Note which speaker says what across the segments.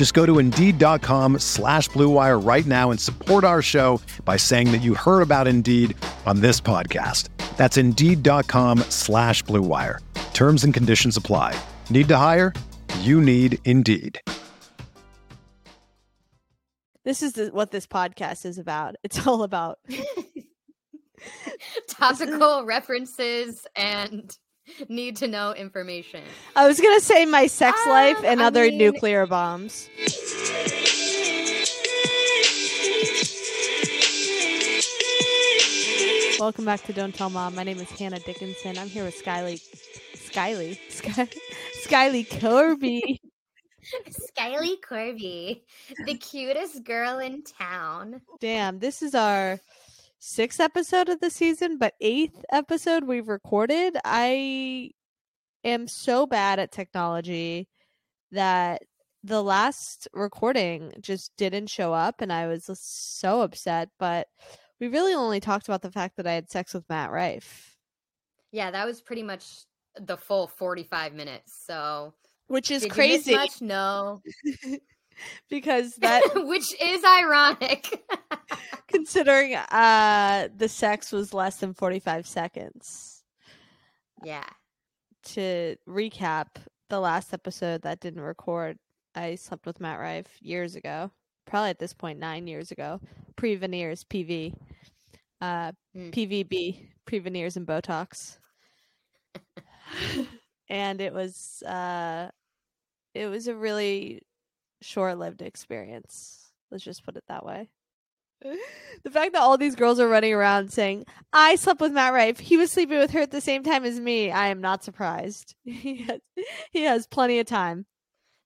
Speaker 1: Just go to Indeed.com slash BlueWire right now and support our show by saying that you heard about Indeed on this podcast. That's Indeed.com slash BlueWire. Terms and conditions apply. Need to hire? You need Indeed.
Speaker 2: This is the, what this podcast is about. It's all about
Speaker 3: topical references and need to know information.
Speaker 2: I was gonna say my sex
Speaker 3: Um,
Speaker 2: life and
Speaker 3: I
Speaker 2: other
Speaker 3: mean-
Speaker 2: nuclear bombs. Welcome back to Don't Tell Mom. My name is Hannah Dickinson. I'm here with Skyly, Skyly, Sky, Skyly Corby.
Speaker 3: Skyly Corby, the cutest girl in town.
Speaker 2: Damn, this is our sixth episode of the season, but eighth episode we've recorded. I am so bad at technology that the last recording just didn't show up, and I was so upset. But we really only talked about the fact that I had sex with Matt Rife,
Speaker 3: Yeah, that was pretty much the full 45 minutes. So,
Speaker 2: which is
Speaker 3: did
Speaker 2: crazy
Speaker 3: much? No.
Speaker 2: because that,
Speaker 3: Which is ironic.
Speaker 2: considering uh the sex was less than forty five seconds.
Speaker 3: yeah.
Speaker 2: to recap the last episode that didn't record, I slept with Matt Rife years ago. Probably at this point, nine years ago. Pre veneers, PV. Uh,
Speaker 3: Mm.
Speaker 2: PVB, pre veneers and Botox. and it was uh it was a really short lived experience. Let's just put it that way. The fact that all these girls are running around saying, I slept with Matt Rife. He was sleeping with her at the same time as me. I am not surprised. He has, he has plenty of time.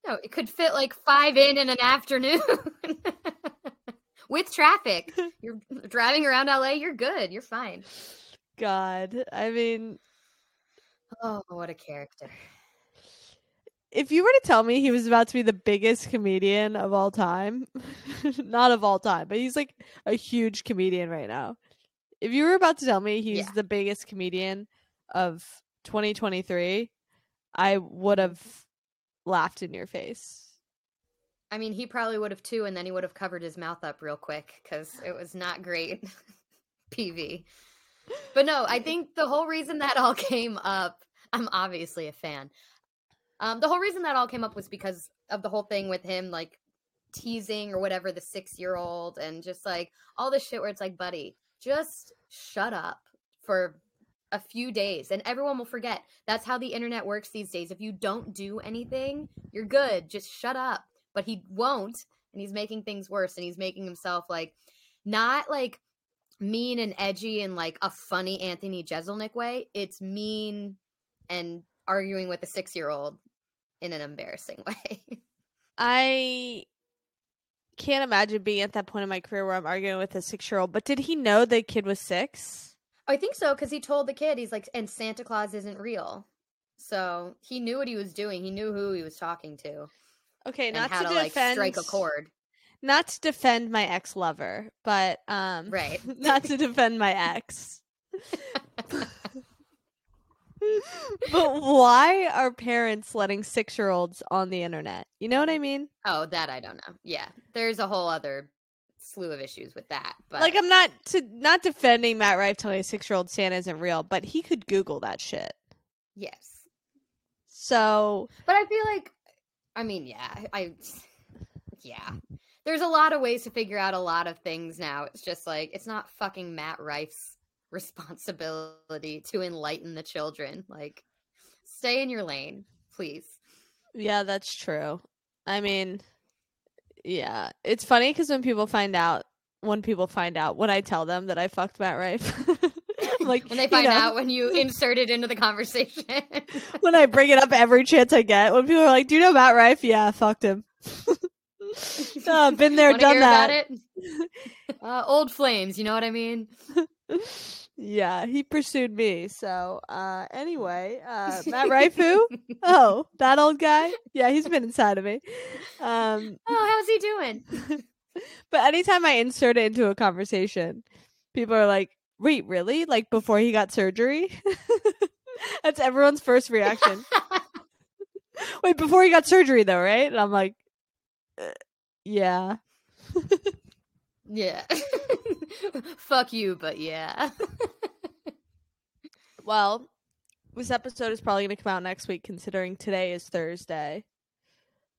Speaker 3: No, it could fit like five in in an afternoon with traffic. You're driving around LA, you're good. You're fine.
Speaker 2: God. I mean,
Speaker 3: Oh, what a character.
Speaker 2: If you were to tell me he was about to be the biggest comedian of all time, not of all time, but he's like a huge comedian right now. If you were about to tell me he's
Speaker 3: Yeah.
Speaker 2: the biggest comedian of 2023, I would have laughed in your face.
Speaker 3: I mean, he probably would have too, and then he would have covered his mouth up real quick because it was not great. PV. But no, I think the whole reason that all came up, I'm obviously a fan. Um, the whole reason that all came up was because of the whole thing with him like teasing or whatever the six year old and just like all this shit where it's like, buddy, just shut up for a few days and everyone will forget. That's how the internet works these days. If you don't do anything, you're good. Just shut up. But he won't, and he's making things worse and he's making himself like not like mean and edgy in like a funny Anthony Jeselnik way. It's mean and arguing with a six year old in an embarrassing way.
Speaker 2: I can't imagine being at that point in my career where I'm arguing with a six year old. But did he know the kid was six?
Speaker 3: I think so because he told the kid he's like, and Santa Claus isn't real. So he knew what he was doing. He knew who he was talking to
Speaker 2: Okay, not to,
Speaker 3: to, like strike a chord.
Speaker 2: not to defend my ex lover, but um
Speaker 3: Right.
Speaker 2: not to defend my ex. but why are parents letting six year olds on the internet? You know what I mean?
Speaker 3: Oh, that I don't know. Yeah, there's a whole other slew of issues with that. But
Speaker 2: Like I'm not to not defending Matt Rife telling a six year old Santa isn't real, but he could Google that shit.
Speaker 3: yes,
Speaker 2: So
Speaker 3: but I feel like, I mean, yeah, I, yeah, there's a lot of ways to figure out a lot of things now. It's just like it's not fucking Matt Rife's responsibility to enlighten the children. Like, stay in your lane, please.
Speaker 2: Yeah, that's true. I mean, yeah, it's funny because when people find out, when people find out, when I tell them that I fucked Matt Rife, like
Speaker 3: when they find you know, out when you insert it into the conversation,
Speaker 2: when I bring it up every chance I get, when people are like, "Do you know Matt Rife?" Yeah, fucked him. oh, been there, done that.
Speaker 3: Uh, old flames, you know what I mean?
Speaker 2: yeah, he pursued me. So, uh, anyway, uh, Matt Raifu. oh, that old guy. Yeah, he's been inside of me. Um,
Speaker 3: oh, how's he doing?
Speaker 2: but anytime I insert it into a conversation, people are like, "Wait, really? Like before he got surgery?" That's everyone's first reaction. Wait, before he got surgery, though, right? And I'm like, uh, "Yeah."
Speaker 3: Yeah. Fuck you, but yeah.
Speaker 2: well, this episode is probably going to come out next week considering today is Thursday.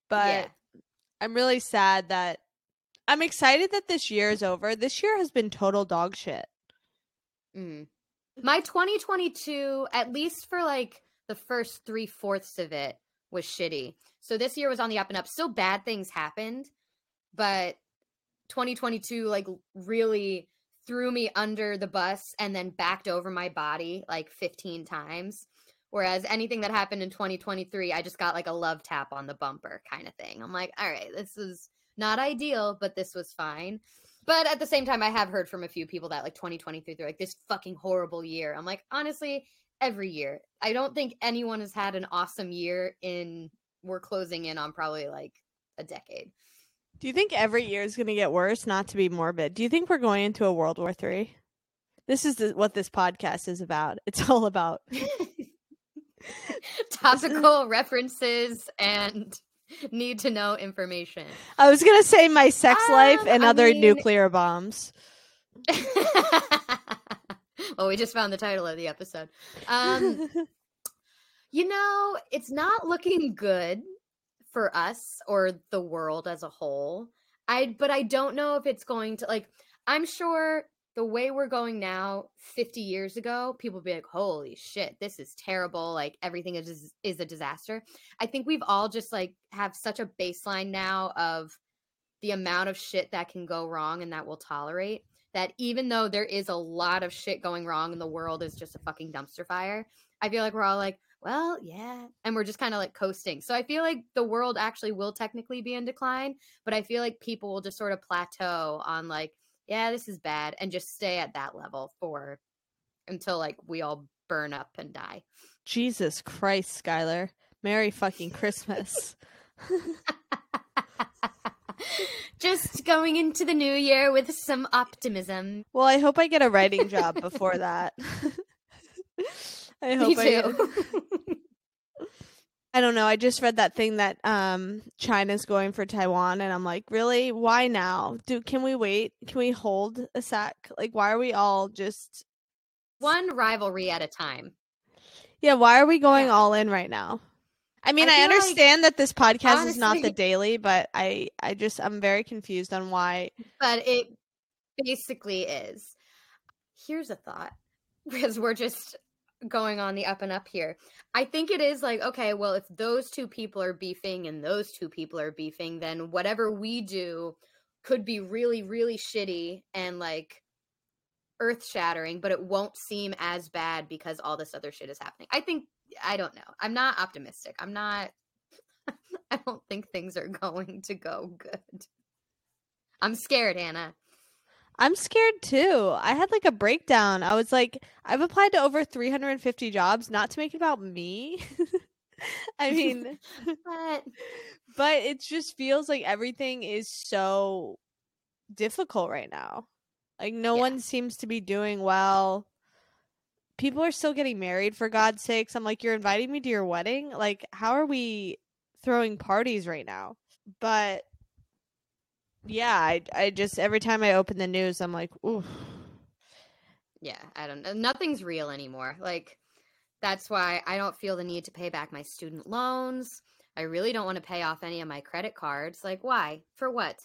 Speaker 2: But yeah. I'm really sad that I'm excited that this year is over. This year has been total dog shit.
Speaker 3: Mm. My 2022, at least for like the first three fourths of it, was shitty. So this year was on the up and up. Still bad things happened, but 2022 like really threw me under the bus and then backed over my body like 15 times. Whereas anything that happened in 2023, I just got like a love tap on the bumper kind of thing. I'm like, all right, this is not ideal, but this was fine. But at the same time, I have heard from a few people that like 2023, they're like, this fucking horrible year. I'm like, honestly, every year. I don't think anyone has had an awesome year in, we're closing in on probably like a decade.
Speaker 2: Do you think every year is going to get worse? Not to be morbid. Do you think we're going into a World War Three? This is the, what this podcast is about. It's all about
Speaker 3: topical references and need to know information.
Speaker 2: I was going to say my sex um, life and I other mean... nuclear bombs.
Speaker 3: well, we just found the title of the episode. Um, you know, it's not looking good for us or the world as a whole. I but I don't know if it's going to like I'm sure the way we're going now 50 years ago people be like holy shit this is terrible like everything is is a disaster i think we've all just like have such a baseline now of the amount of shit that can go wrong and that we'll tolerate that even though there is a lot of shit going wrong and the world is just a fucking dumpster fire i feel like we're all like well, yeah. And we're just kind of like coasting. So I feel like the world actually will technically be in decline, but I feel like people will just sort of plateau on like, yeah, this is bad and just stay at that level for until like we all burn up and die.
Speaker 2: Jesus Christ, Skylar. Merry fucking Christmas.
Speaker 3: just going into the new year with some optimism.
Speaker 2: Well, I hope I get a writing job before that. I hope Me. I, I don't know. I just read that thing that um China's going for Taiwan and I'm like, "Really? Why now? Do can we wait? Can we hold a sec? Like why are we all just
Speaker 3: one rivalry at a time?"
Speaker 2: Yeah, why are we going yeah. all in right now? I mean, I, I understand like, that this podcast honestly, is not the daily, but I I just I'm very confused on why.
Speaker 3: But it basically is. Here's a thought because we're just going on the up and up here. I think it is like, okay, well, if those two people are beefing and those two people are beefing, then whatever we do could be really, really shitty and like earth shattering, but it won't seem as bad because all this other shit is happening. I think, I don't know. I'm not optimistic. I'm not, I don't think things are going to go good. I'm scared, Hannah.
Speaker 2: I'm scared too. I had like a breakdown. I was like, I've applied to over 350 jobs, not to make it about me. I mean, but but it just feels like everything is so difficult right now. Like no yeah. one seems to be doing well. People are still getting married for God's sakes. I'm like, you're inviting me to your wedding? Like, how are we throwing parties right now? But yeah, I I just every time I open the news, I'm like, ooh.
Speaker 3: Yeah, I don't know. Nothing's real anymore. Like that's why I don't feel the need to pay back my student loans. I really don't want to pay off any of my credit cards. Like why? For what?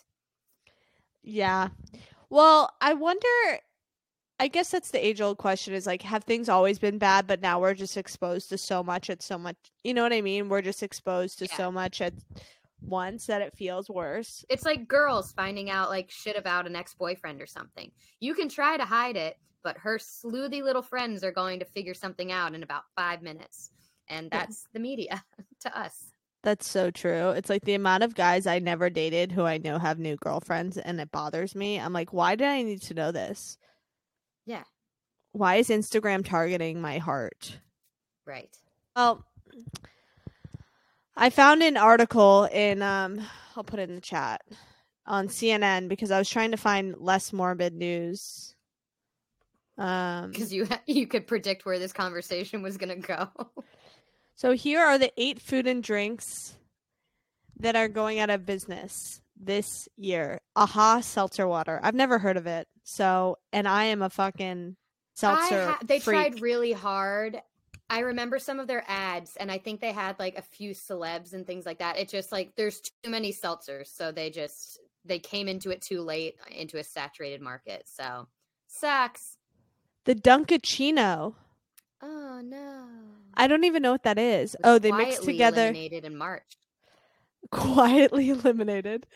Speaker 2: Yeah. Well, I wonder I guess that's the age old question is like, have things always been bad, but now we're just exposed to so much at so much, you know what I mean? We're just exposed to
Speaker 3: Yeah.
Speaker 2: so much at once that it feels worse.
Speaker 3: It's like girls finding out like shit about an ex boyfriend or something. You can try to hide it, but her sleuthy little friends are going to figure something out in about five minutes. And that's the media to us.
Speaker 2: That's so true. It's like the amount of guys I never dated who I know have new girlfriends and it bothers me. I'm like, why did I need to know this?
Speaker 3: Yeah.
Speaker 2: Why is Instagram targeting my heart?
Speaker 3: Right.
Speaker 2: Well, I found an article in um I'll put it in the chat on CNN because I was trying to find less morbid news. Um
Speaker 3: Because you you could predict where this conversation was gonna go.
Speaker 2: so here are the eight food and drinks that are going out of business this year. Aha seltzer water. I've never heard of it. So and I am a fucking seltzer.
Speaker 3: Ha- they
Speaker 2: freak.
Speaker 3: tried really hard. I remember some of their ads, and I think they had like a few celebs and things like that. It's just like there's too many seltzers, so they just they came into it too late into a saturated market. So sucks.
Speaker 2: the Dunkachino.
Speaker 3: Oh no!
Speaker 2: I don't even know what that is. Oh, they mix
Speaker 3: quietly
Speaker 2: together
Speaker 3: eliminated in March.
Speaker 2: quietly eliminated.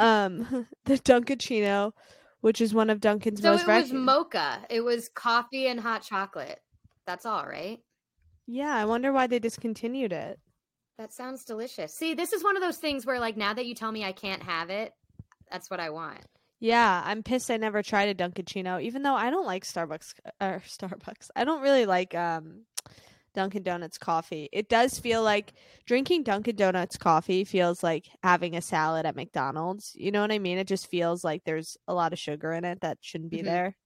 Speaker 2: Um, the Dunkachino, which is one of Dunkin's
Speaker 3: So
Speaker 2: most
Speaker 3: it was mocha. It was coffee and hot chocolate. That's all right.
Speaker 2: Yeah, I wonder why they discontinued it.
Speaker 3: That sounds delicious. See, this is one of those things where, like, now that you tell me I can't have it, that's what I want.
Speaker 2: Yeah, I'm pissed I never tried a Dunkachino, even though I don't like Starbucks or Starbucks. I don't really like um Dunkin' Donuts coffee. It does feel like drinking Dunkin' Donuts coffee feels like having a salad at McDonald's. You know what I mean? It just feels like there's a lot of sugar in it that shouldn't be
Speaker 3: Mhm.
Speaker 2: there.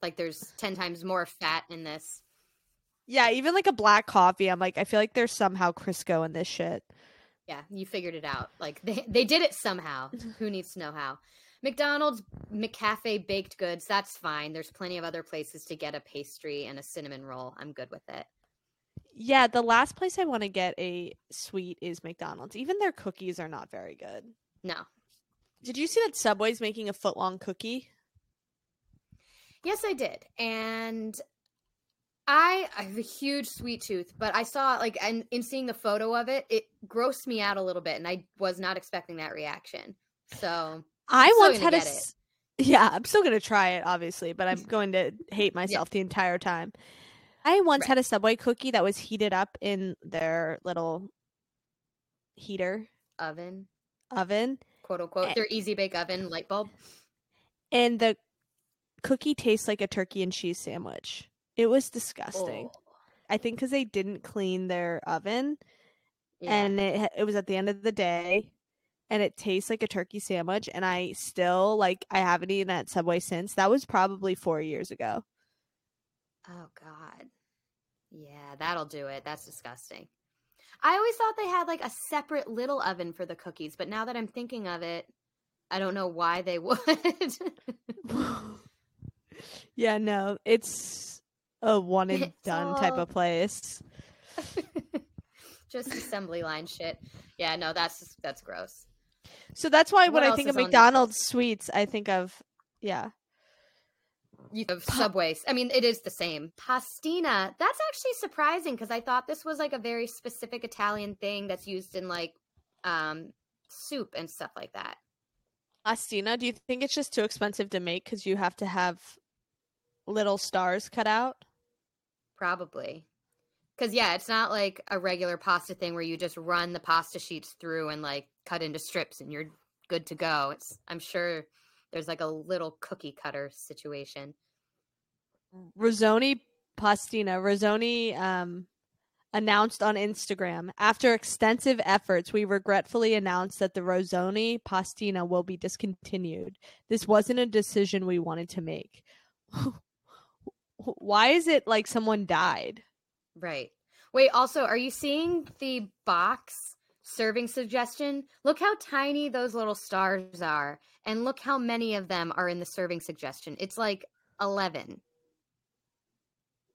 Speaker 3: Like, there's 10 times more fat in this.
Speaker 2: Yeah, even like a black coffee, I'm like, I feel like there's somehow Crisco in this shit.
Speaker 3: Yeah, you figured it out. Like, they, they did it somehow. Who needs to know how? McDonald's, McCafe baked goods, that's fine. There's plenty of other places to get a pastry and a cinnamon roll. I'm good with it.
Speaker 2: Yeah, the last place I want to get a sweet is McDonald's. Even their cookies are not very good.
Speaker 3: No.
Speaker 2: Did you see that Subway's making a foot long cookie?
Speaker 3: Yes, I did. And I, I have a huge sweet tooth, but I saw like and in seeing the photo of it, it grossed me out a little bit, and I was not expecting that reaction. So
Speaker 2: I once
Speaker 3: gonna
Speaker 2: had a
Speaker 3: it.
Speaker 2: Yeah, I'm still going to try it obviously, but I'm going to hate myself the entire time. I once
Speaker 3: Right.
Speaker 2: had a Subway cookie that was heated up in their little heater
Speaker 3: oven,
Speaker 2: oven
Speaker 3: quote unquote,
Speaker 2: Eh.
Speaker 3: their easy bake oven light bulb.
Speaker 2: and the cookie tastes like a turkey and cheese sandwich. It was disgusting.
Speaker 3: Oh,
Speaker 2: I think cuz they didn't clean their oven
Speaker 3: yeah.
Speaker 2: and it it was at the end of the day and it tastes like a turkey sandwich and I still like I haven't eaten at Subway since. That was probably 4 years ago.
Speaker 3: oh god, yeah, that'll do it. That's disgusting. I always thought they had like a separate little oven for the cookies, but now that I'm thinking of it, I don't know why they would.
Speaker 2: yeah, no, it's a one and done type of place.
Speaker 3: Just assembly line shit. Yeah, no, that's just, that's gross.
Speaker 2: So that's why
Speaker 3: What
Speaker 2: when I think of
Speaker 3: on
Speaker 2: McDonald's sweets, I think of yeah.
Speaker 3: You have
Speaker 2: Pa-
Speaker 3: Subways. I mean, it is the same. Pastina. That's actually surprising because I thought this was like a very specific Italian thing that's used in like um soup and stuff like that.
Speaker 2: Pastina, do you think it's just too expensive to make cuz you have to have little stars cut out?
Speaker 3: Probably. Because yeah, it's not like a regular pasta thing where you just run the pasta sheets through and like cut into strips and you're good to go. It's I'm sure there's like a little cookie cutter situation.
Speaker 2: Ronzoni Pastina. Ronzoni um, announced on Instagram after extensive efforts, we regretfully announced that the Ronzoni Pastina will be discontinued. This wasn't a decision we wanted to make. Why is it like someone died?
Speaker 3: Right. Wait, also, are you seeing the box serving suggestion? Look how tiny those little stars are. And look how many of them are in the serving suggestion. It's like 11.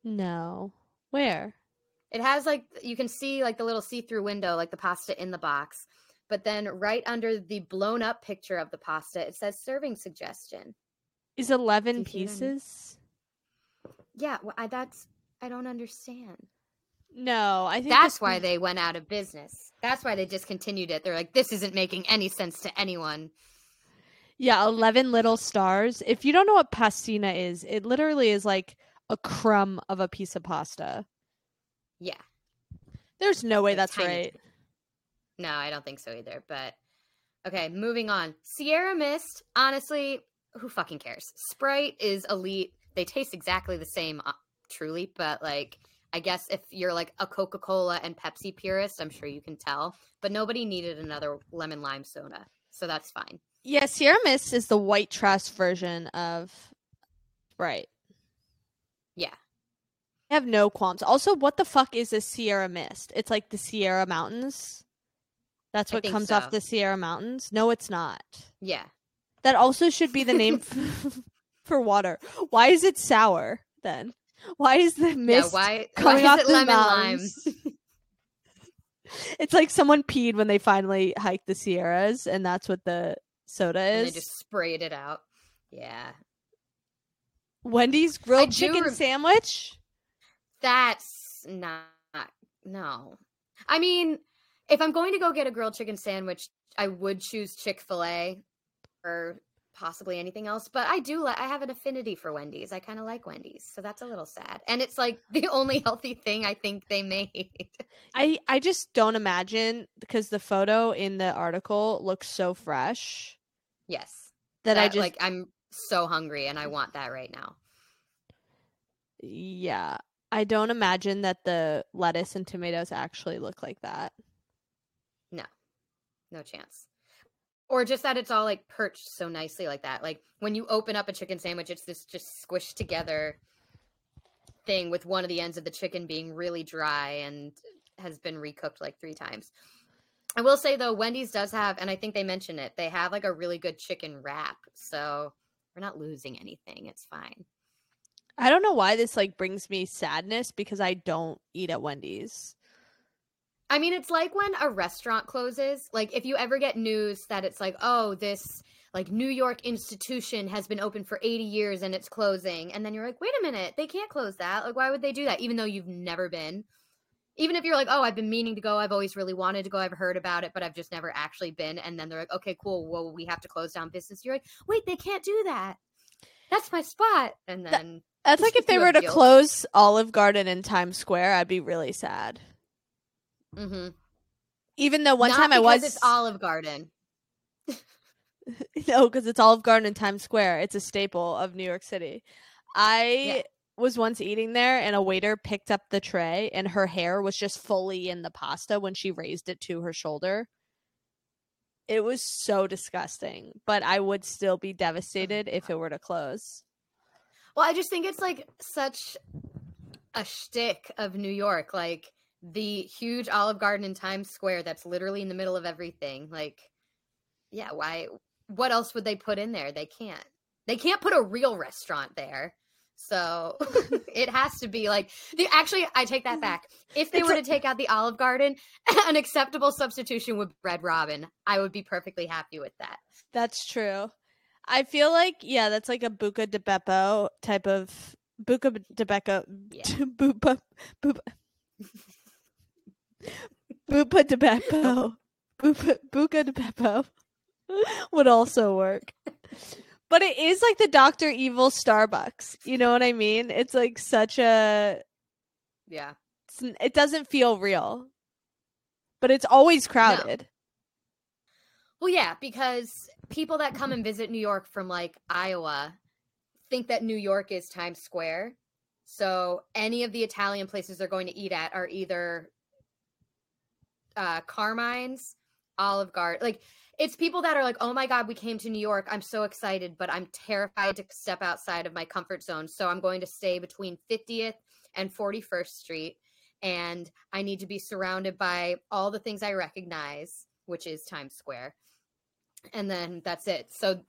Speaker 2: No. Where?
Speaker 3: It has like, you can see like the little see through window, like the pasta in the box. But then right under the blown up picture of the pasta, it says serving suggestion.
Speaker 2: Is 11
Speaker 3: Do you see what I mean?
Speaker 2: pieces?
Speaker 3: Yeah, well, I, that's I don't understand.
Speaker 2: No, I think
Speaker 3: That's
Speaker 2: this
Speaker 3: why they went out of business. That's why they discontinued it. They're like, this isn't making any sense to anyone.
Speaker 2: Yeah, 11 little stars. If you don't know what pastina is, it literally is like a crumb of a piece of pasta.
Speaker 3: Yeah.
Speaker 2: There's no way
Speaker 3: Like
Speaker 2: that's
Speaker 3: tiny
Speaker 2: right.
Speaker 3: No, I don't think so either. But okay, moving on. Sierra Mist, honestly, who fucking cares? Sprite is elite. They taste exactly the same, uh, truly, but like, I guess if you're like a Coca Cola and Pepsi purist, I'm sure you can tell. But nobody needed another lemon lime soda. So that's fine.
Speaker 2: Yeah, Sierra Mist is the white trash version of Right.
Speaker 3: Yeah.
Speaker 2: I have no qualms. Also, what the fuck is a Sierra Mist? It's like the Sierra Mountains. That's what comes
Speaker 3: so.
Speaker 2: off the Sierra Mountains. No, it's not.
Speaker 3: Yeah.
Speaker 2: That also should be the name for water. Why is it sour then? Why is the mist
Speaker 3: yeah. Why, why
Speaker 2: coming
Speaker 3: is
Speaker 2: off
Speaker 3: it
Speaker 2: the
Speaker 3: lemon
Speaker 2: mountains? it's like someone peed when they finally hiked the Sierras, and that's what the soda
Speaker 3: lime? And they just sprayed it out. Yeah.
Speaker 2: Wendy's grilled chicken
Speaker 3: rem-
Speaker 2: sandwich.
Speaker 3: That's not no. I mean, if I'm going to go get a grilled chicken sandwich, I would choose Chick Fil A or possibly anything else. But I do like. I have an affinity for Wendy's. I kind of like Wendy's, so that's a little sad. And it's like the only healthy thing I think they made.
Speaker 2: I I just don't imagine because the photo in the article looks so fresh
Speaker 3: yes,
Speaker 2: that, I just
Speaker 3: like. I'm so hungry and I want that right now.
Speaker 2: yeah. I don't imagine that the lettuce and tomatoes actually look like that.
Speaker 3: No. No chance. Or just that it's all like perched so nicely like that. Like when you open up a chicken sandwich, it's this just squished together thing with one of the ends of the chicken being really dry and has been recooked like three times. I will say though, Wendy's does have, and I think they mention it, they have like a really good chicken wrap. So we're not losing anything. It's fine.
Speaker 2: I don't know why this like brings me sadness because I don't eat at Wendy's.
Speaker 3: I mean, it's like when a restaurant closes. Like, if you ever get news that it's like, oh, this like New York institution has been open for 80 years and it's closing. And then you're like, wait a minute, they can't close that. Like, why would they do that? Even though you've never been. Even if you're like, oh, I've been meaning to go, I've always really wanted to go, I've heard about it, but I've just never actually been. And then they're like, okay, cool. Well, we have to close down business. You're like, wait, they can't do that. That's my spot. And then,
Speaker 2: That's like if they were to
Speaker 3: guilt.
Speaker 2: close Olive Garden in Times Square, I'd be really sad.
Speaker 3: Mm-hmm.
Speaker 2: Even though one
Speaker 3: Not
Speaker 2: time I was
Speaker 3: it's Olive Garden.
Speaker 2: no, because it's Olive Garden in Times Square. It's a staple of New York City. I was once eating there, and a waiter picked up the tray, and her hair was just fully in the pasta when she raised it to her shoulder. It was so disgusting, but I would still be devastated if it were to close.
Speaker 3: Well, I just think it's like such a shtick of New York, like the huge Olive Garden in Times Square that's literally in the middle of everything. Like, yeah, why? What else would they put in there? They can't. They can't put a real restaurant there. So it has to be like the. Actually, I take that mm-hmm. back. If they were to take out the Olive Garden, an acceptable substitution would be Red Robin. I would be perfectly happy with that.
Speaker 2: That's true. I feel like yeah, that's like a Buca de Beppo type of Buca de Beppo.
Speaker 3: Yeah.
Speaker 2: Bupa, bupa, Bupa de Beppo. Bupa, Buca de Beppo would also work. But it is like the Doctor Evil Starbucks. You know what I mean? It's like such a.
Speaker 3: Yeah.
Speaker 2: It doesn't feel real, but it's always crowded.
Speaker 3: Well, yeah, because people that come and visit New York from like Iowa think that New York is Times Square. So any of the Italian places they're going to eat at are either uh, Carmine's, Olive Garden. Like it's people that are like, "Oh my god, we came to New York. I'm so excited, but I'm terrified to step outside of my comfort zone. So I'm going to stay between 50th and 41st Street and I need to be surrounded by all the things I recognize, which is Times Square." And then that's it. So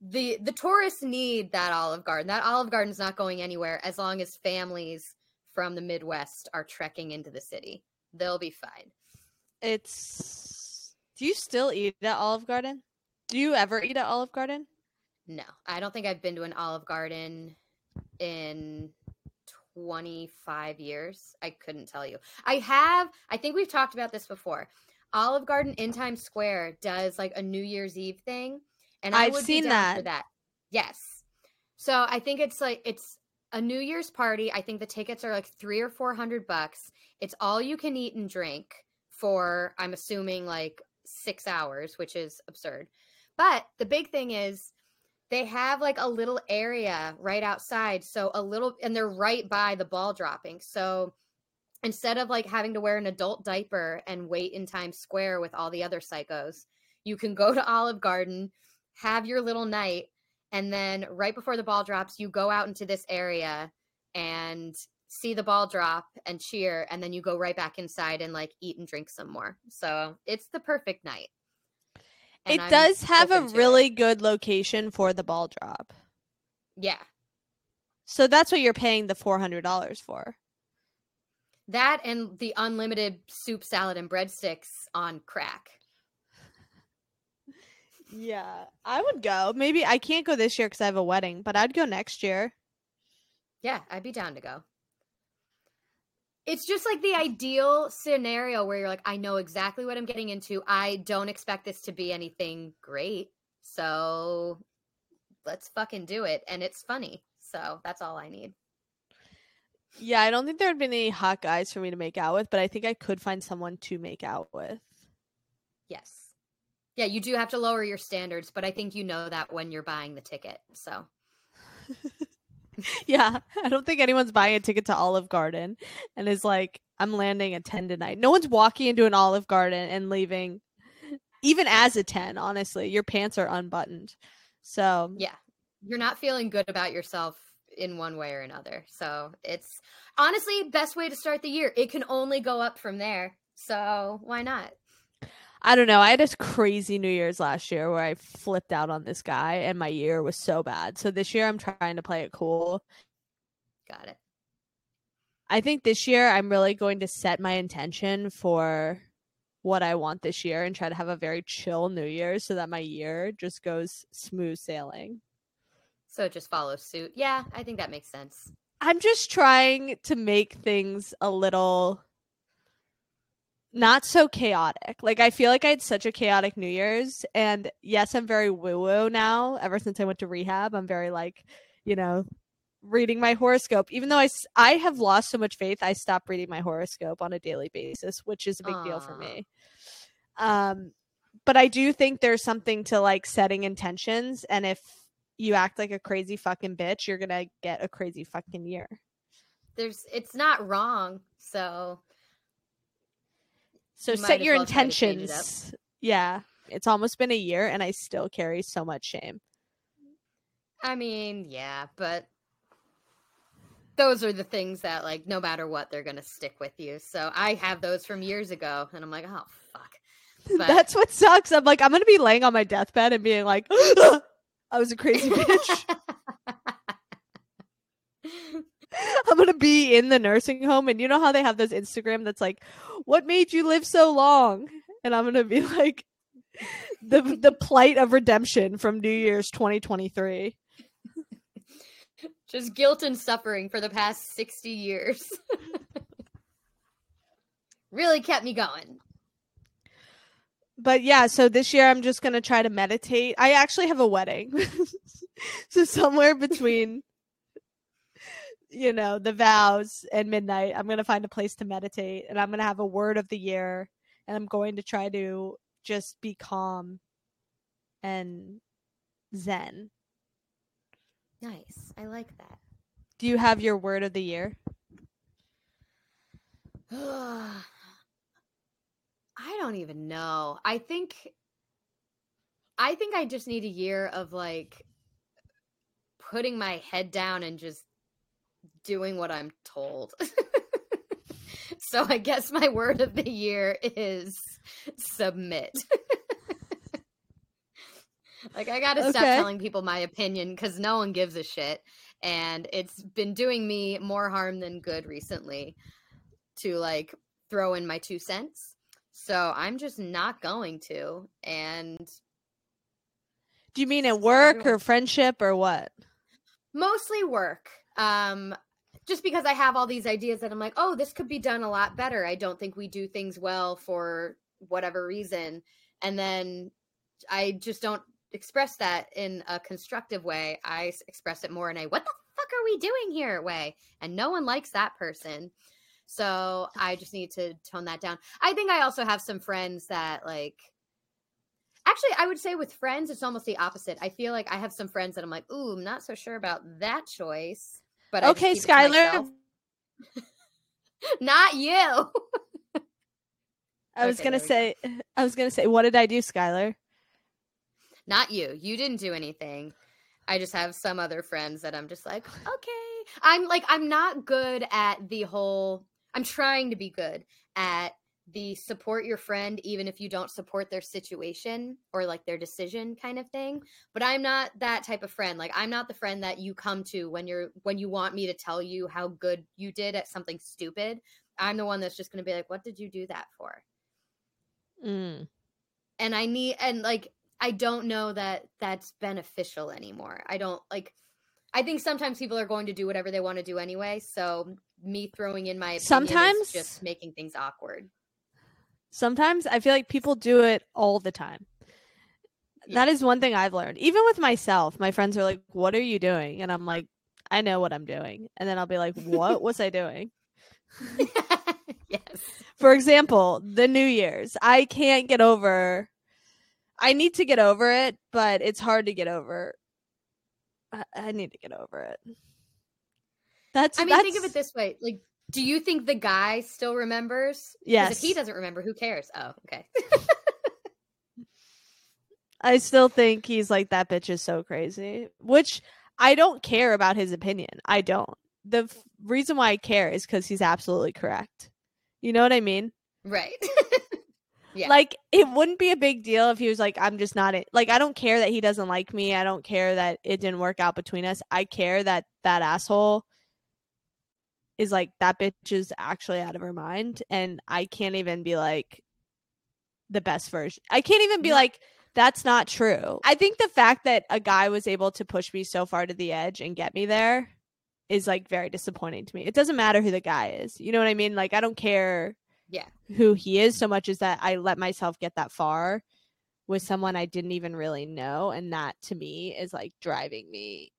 Speaker 3: the the tourists need that Olive Garden. That Olive Garden's not going anywhere as long as families from the Midwest are trekking into the city. They'll be fine.
Speaker 2: It's. Do you still eat at Olive Garden? Do you ever eat at Olive Garden?
Speaker 3: No, I don't think I've been to an Olive Garden in 25 years. I couldn't tell you. I have, I think we've talked about this before. Olive Garden in Times Square does like a New Year's Eve thing. And I
Speaker 2: I've
Speaker 3: would
Speaker 2: seen that.
Speaker 3: that. Yes. So I think it's like it's a New Year's party. I think the tickets are like three or four hundred bucks. It's all you can eat and drink for I'm assuming like six hours, which is absurd. But the big thing is they have like a little area right outside. So a little and they're right by the ball dropping. So instead of like having to wear an adult diaper and wait in Times Square with all the other psychos, you can go to Olive Garden, have your little night, and then right before the ball drops, you go out into this area and see the ball drop and cheer, and then you go right back inside and like eat and drink some more. So it's the perfect night. And
Speaker 2: it
Speaker 3: I'm
Speaker 2: does have a
Speaker 3: to it.
Speaker 2: really good location for the ball drop.
Speaker 3: yeah.
Speaker 2: So that's what you're paying the four hundred dollars for.
Speaker 3: That and the unlimited soup, salad, and breadsticks on crack.
Speaker 2: Yeah, I would go. Maybe I can't go this year because I have a wedding, but I'd go next year.
Speaker 3: Yeah, I'd be down to go. It's just like the ideal scenario where you're like, I know exactly what I'm getting into. I don't expect this to be anything great. So let's fucking do it. And it's funny. So that's all I need.
Speaker 2: Yeah, I don't think there had been any hot guys for me to make out with, but I think I could find someone to make out with.
Speaker 3: Yes. Yeah, you do have to lower your standards, but I think you know that when you're buying the ticket. So
Speaker 2: Yeah, I don't think anyone's buying a ticket to Olive Garden and is like, I'm landing at 10 tonight. No one's walking into an Olive Garden and leaving, even as a 10, honestly. Your pants are unbuttoned. So,
Speaker 3: yeah, you're not feeling good about yourself in one way or another. So it's honestly best way to start the year. It can only go up from there. So why not?
Speaker 2: I don't know. I had this crazy New Year's last year where I flipped out on this guy and my year was so bad. So this year I'm trying to play it cool.
Speaker 3: Got it.
Speaker 2: I think this year I'm really going to set my intention for what I want this year and try to have a very chill New Year so that my year just goes smooth sailing.
Speaker 3: So just follow suit. Yeah, I think that makes sense.
Speaker 2: I'm just trying to make things a little not so chaotic. Like I feel like I had such a chaotic New Year's and yes, I'm very woo woo now. Ever since I went to rehab, I'm very like, you know, reading my horoscope. Even though I I have lost so much faith, I stopped reading my horoscope on a daily basis, which is a big deal for me. Um but I do think there's something to like setting intentions and if you act like a crazy fucking bitch, you're going to get a crazy fucking year.
Speaker 3: There's it's not wrong. So
Speaker 2: So
Speaker 3: You
Speaker 2: set your
Speaker 3: well try it
Speaker 2: intentions. Yeah. It's almost been a year and I still carry so much shame.
Speaker 3: I mean, yeah, but those are the things that like no matter what they're going to stick with you. So I have those from years ago and I'm like, "Oh fuck." But
Speaker 2: That's what sucks. I'm like, I'm going to be laying on my deathbed and being like, I was a crazy bitch. I'm going to be in the nursing home. And you know how they have those Instagram that's like, what made you live so long? And I'm going to be like, the the plight of redemption from New Year's 2023.
Speaker 3: Just guilt and suffering for the past 60 years. really kept me going.
Speaker 2: but yeah, so this year I'm just gonna try to meditate. I actually have a wedding, so somewhere between, you know, the vows and midnight, I'm gonna find a place to meditate, and I'm gonna have a word of the year, and I'm going to try to just be calm and zen.
Speaker 3: Nice. I like that.
Speaker 2: Do you have your word of the year?
Speaker 3: I don't even know. I think I think I just need a year of like putting my head down and just doing what I'm told. so I guess my word of the year is submit. like I got to stop telling people my opinion cuz no one gives a shit and it's been doing me more harm than good recently to like throw in my two cents. So I'm just not going to. And
Speaker 2: Do you mean at work or friendship or what?
Speaker 3: mostly work. Um just because I have all these ideas that I'm like, oh, this could be done a lot better. I don't think we do things well for whatever reason. And then I just don't express that in a constructive way. I express it more in a what the fuck are we doing here way. And no one likes that person. So I just need to tone that down. I think I also have some friends that like actually I would say with friends it's almost the opposite. I feel like I have some friends that I'm like, ooh, I'm not so sure about that choice. But
Speaker 2: okay, Skylar.
Speaker 3: not you.
Speaker 2: I was okay, gonna say I was gonna say, what did I do, Skylar?
Speaker 3: Not you. You didn't do anything. I just have some other friends that I'm just like, okay. I'm like, I'm not good at the whole, I'm trying to be good at the support your friend even if you don't support their situation or like their decision kind of thing but i'm not that type of friend like i'm not the friend that you come to when you're when you want me to tell you how good you did at something stupid i'm the one that's just going to be like what did you do that for
Speaker 2: mm.
Speaker 3: and i need and like I don't know that that's beneficial anymore. I don't like I think sometimes people are going to do whatever they want to do anyway, so me throwing in my
Speaker 2: sometimes
Speaker 3: just making things awkward.
Speaker 2: Sometimes I feel like people do it all the time. Yeah. That is one thing I've learned. Even with myself, my friends are like, "What are you doing?" and I'm like, "I know what I'm doing." And then I'll be like, "What was I doing?"
Speaker 3: yes.
Speaker 2: For example, the New Year's. I can't get over I need to get over it, but it's hard to get over. I, I need to get over it. That's.
Speaker 3: I mean,
Speaker 2: that's...
Speaker 3: think of it this way: like, do you think the guy still remembers?
Speaker 2: Yes.
Speaker 3: If he doesn't remember, who cares? Oh, okay.
Speaker 2: I still think he's like that bitch is so crazy, which I don't care about his opinion. I don't. The f- reason why I care is because he's absolutely correct. You know what I mean?
Speaker 3: Right.
Speaker 2: Yeah. Like it wouldn't be a big deal if he was like, I'm just not it. Like I don't care that he doesn't like me. I don't care that it didn't work out between us. I care that that asshole is like that bitch is actually out of her mind, and I can't even be like the best version. I can't even be like that's not true. I think the fact that a guy was able to push me so far to the edge and get me there is like very disappointing to me. It doesn't matter who the guy is. You know what I mean? Like I don't care
Speaker 3: yeah
Speaker 2: who he is so much as that I let myself get that far with someone I didn't even really know and that to me is like driving me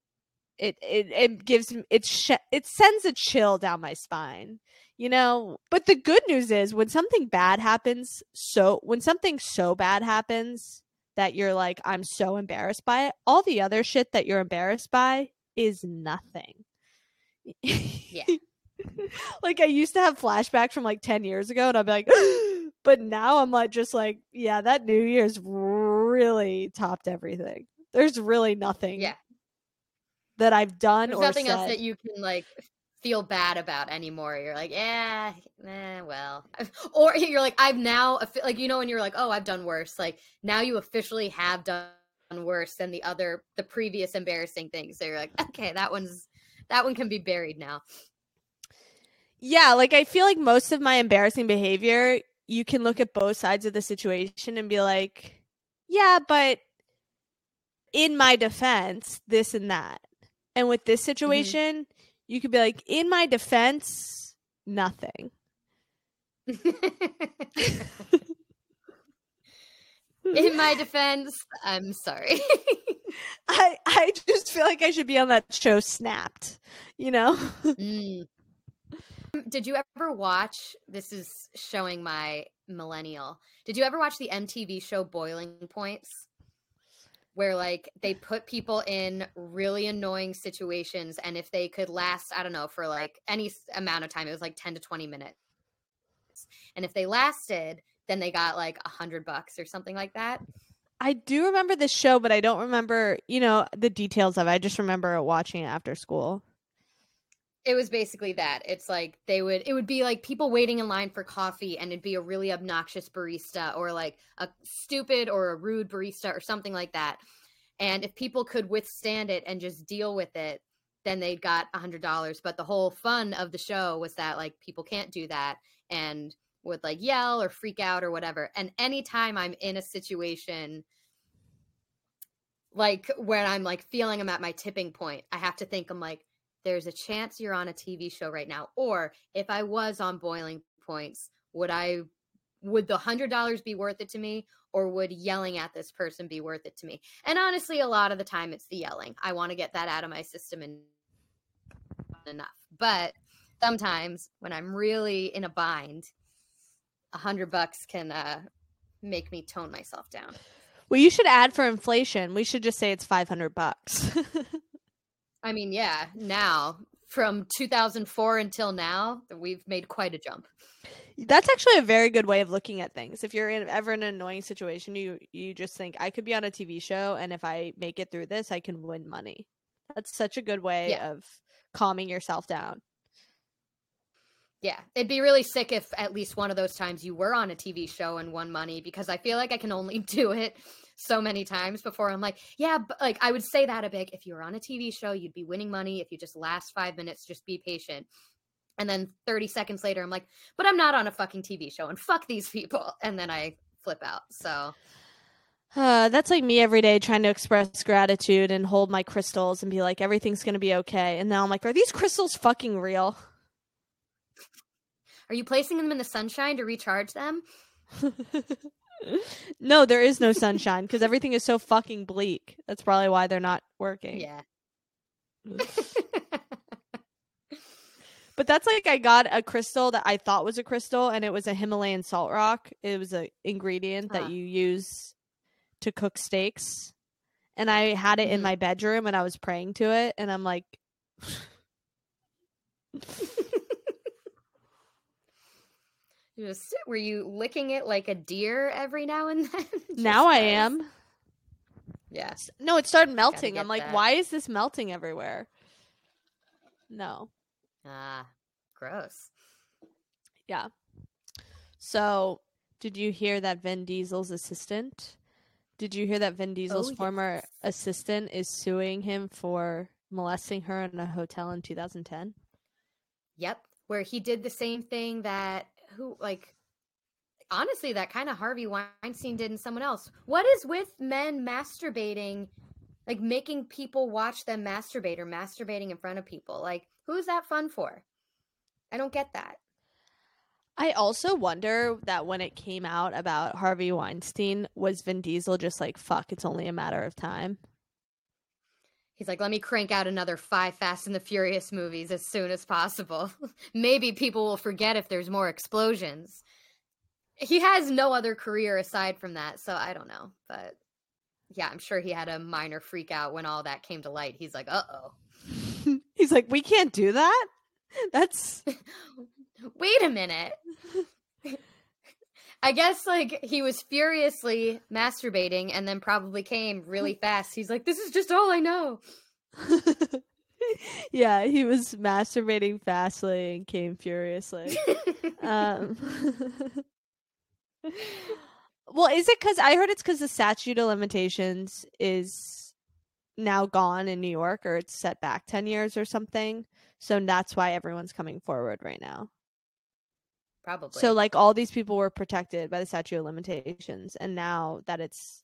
Speaker 2: it it it gives it sh- it sends a chill down my spine you know? But the good news is when something bad happens so when something so bad happens that you're like I'm so embarrassed by it all the other shit that you're embarrassed by is nothing.
Speaker 3: Yeah.
Speaker 2: Like I used to have flashbacks from like 10 years ago and I'd be like but now I'm like just like yeah that New Year's really topped everything. There's really nothing
Speaker 3: yeah
Speaker 2: that I've done
Speaker 3: There's
Speaker 2: or
Speaker 3: nothing
Speaker 2: said.
Speaker 3: else that you can like feel bad about anymore. You're like, yeah, eh, well, or you're like, I've now like you know when you're like, oh, I've done worse. Like now you officially have done worse than the other the previous embarrassing things. So you're like, okay, that one's that one can be buried now.
Speaker 2: Yeah, like I feel like most of my embarrassing behavior, you can look at both sides of the situation and be like, yeah, but in my defense, this and that. And with this mm-hmm. situation, mm-hmm. you could be like, in my defense, nothing.
Speaker 3: in my defense, I'm sorry.
Speaker 2: I I just feel like I should be on that show Snapped, you know?
Speaker 3: Mm. Did you ever watch? This is showing my millennial. Did you ever watch the MTV show Boiling Points? Where like they put people in really annoying situations, and if they could last, I don't know, for like any amount of time, it was like 10 to 20 minutes. And if they lasted, then they got like a hundred bucks or something like that.
Speaker 2: I do remember the show, but I don't remember, you know, the details of it. I just remember watching it after school
Speaker 3: it was basically that. It's like they would it would be like people waiting in line for coffee and it'd be a really obnoxious barista or like a stupid or a rude barista or something like that. And if people could withstand it and just deal with it then they'd got a hundred dollars. But the whole fun of the show was that like people can't do that and would like yell or freak out or whatever. And anytime i'm in a situation like when i'm like feeling i'm at my tipping point i have to think i'm like there's a chance you're on a TV show right now, or if I was on boiling points, would I would the hundred dollars be worth it to me or would yelling at this person be worth it to me and honestly a lot of the time it's the yelling i want to get that out of my system and enough but sometimes when i'm really in a bind a hundred bucks can uh, make me tone myself down
Speaker 2: Well, you should add for inflation. We should just say it's 500 bucks.
Speaker 3: i mean yeah now from 2004 until now we've made quite a jump
Speaker 2: That's actually a very good way of looking at things. If you're in, ever in an annoying situation, you you just think I could be on a TV show, and if I make it through this, I can win money. That's such a good way
Speaker 3: Yeah.
Speaker 2: of calming yourself down.
Speaker 3: Yeah, it'd be really sick if at least one of those times you were on a TV show and won money because I feel like I can only do it so many times before I'm like, yeah, but like I would say that a big if you were on a TV show, you'd be winning money if you just last 5 minutes, just be patient. And then 30 seconds later I'm like, but I'm not on a fucking TV show and fuck these people and then I flip out. So,
Speaker 2: Uh, that's like me every day trying to express gratitude and hold my crystals and be like everything's gonna be okay. And now I'm like, are these crystals fucking real?
Speaker 3: are you placing them in the sunshine to recharge them?
Speaker 2: no, there is no sunshine because everything is so fucking bleak. That's probably why they're not working.
Speaker 3: Yeah.
Speaker 2: But that's like I got a crystal that I thought was a crystal, and it was a Himalayan salt rock. It was a ingredient
Speaker 3: Huh.
Speaker 2: that you use to cook steaks, and I had it in
Speaker 3: Mhm.
Speaker 2: my bedroom, and I was praying to it, and I'm like,
Speaker 3: Just were you licking it like a deer every now and then?
Speaker 2: now I am.
Speaker 3: Yes.
Speaker 2: No, it started melting. I'm like,
Speaker 3: that.
Speaker 2: why is this melting everywhere? No.
Speaker 3: Ah, gross.
Speaker 2: Yeah. So, did you hear that Vin Diesel's assistant? Did you hear that Vin Diesel's
Speaker 3: Oh,
Speaker 2: former
Speaker 3: yes.
Speaker 2: assistant is suing him for molesting her in a hotel in 2010?
Speaker 3: Yep. Where he did the same thing that who like honestly that kind of Harvey Weinstein did in someone else. What is with men masturbating like making people watch them masturbate or masturbating in front of people? Like who's that fun for? I don't get that.
Speaker 2: I also wonder that when it came out about Harvey Weinstein, was Vin Diesel just like, fuck, it's only a matter of time?
Speaker 3: He's like, let me crank out another five Fast and the Furious movies as soon as possible. Maybe people will forget if there's more explosions. He has no other career aside from that, so I don't know. But yeah, I'm sure he had a minor freak out when all that came to light. He's like, uh oh.
Speaker 2: He's like, we can't do that? That's.
Speaker 3: Wait a minute. I guess like he was furiously masturbating and then probably came really fast. He's like, this is just all I know.
Speaker 2: yeah, he was masturbating fastly and came furiously. um, well, is it because I heard it's because the statute of limitations is now gone in New York or it's set back 10 years or something? So that's why everyone's coming forward right now.
Speaker 3: Probably.
Speaker 2: So, like, all these people were protected by the statute of limitations. And now that it's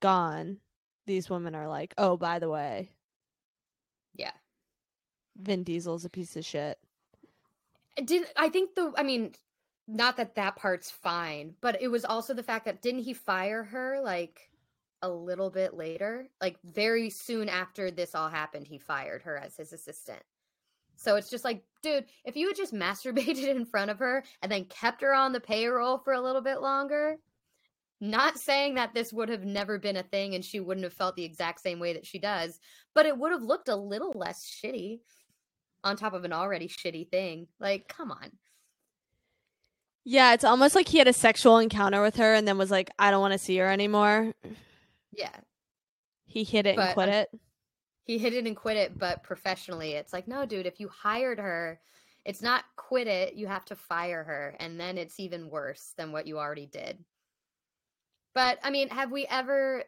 Speaker 2: gone, these women are like, oh, by the way,
Speaker 3: yeah.
Speaker 2: Vin Diesel's a piece of shit.
Speaker 3: did I think the I mean not that that part's fine, but it was also the fact that didn't he fire her like a little bit later? Like very soon after this all happened, he fired her as his assistant. So it's just like, dude, if you had just masturbated in front of her and then kept her on the payroll for a little bit longer, not saying that this would have never been a thing and she wouldn't have felt the exact same way that she does, but it would have looked a little less shitty on top of an already shitty thing. Like, come on.
Speaker 2: Yeah, it's almost like he had a sexual encounter with her and then was like, I don't want to see her anymore.
Speaker 3: Yeah.
Speaker 2: He hit it and quit
Speaker 3: um,
Speaker 2: it.
Speaker 3: He hit it and quit it, but professionally, it's like, no, dude, if you hired her, it's not quit it, you have to fire her. And then it's even worse than what you already did. But I mean, have we ever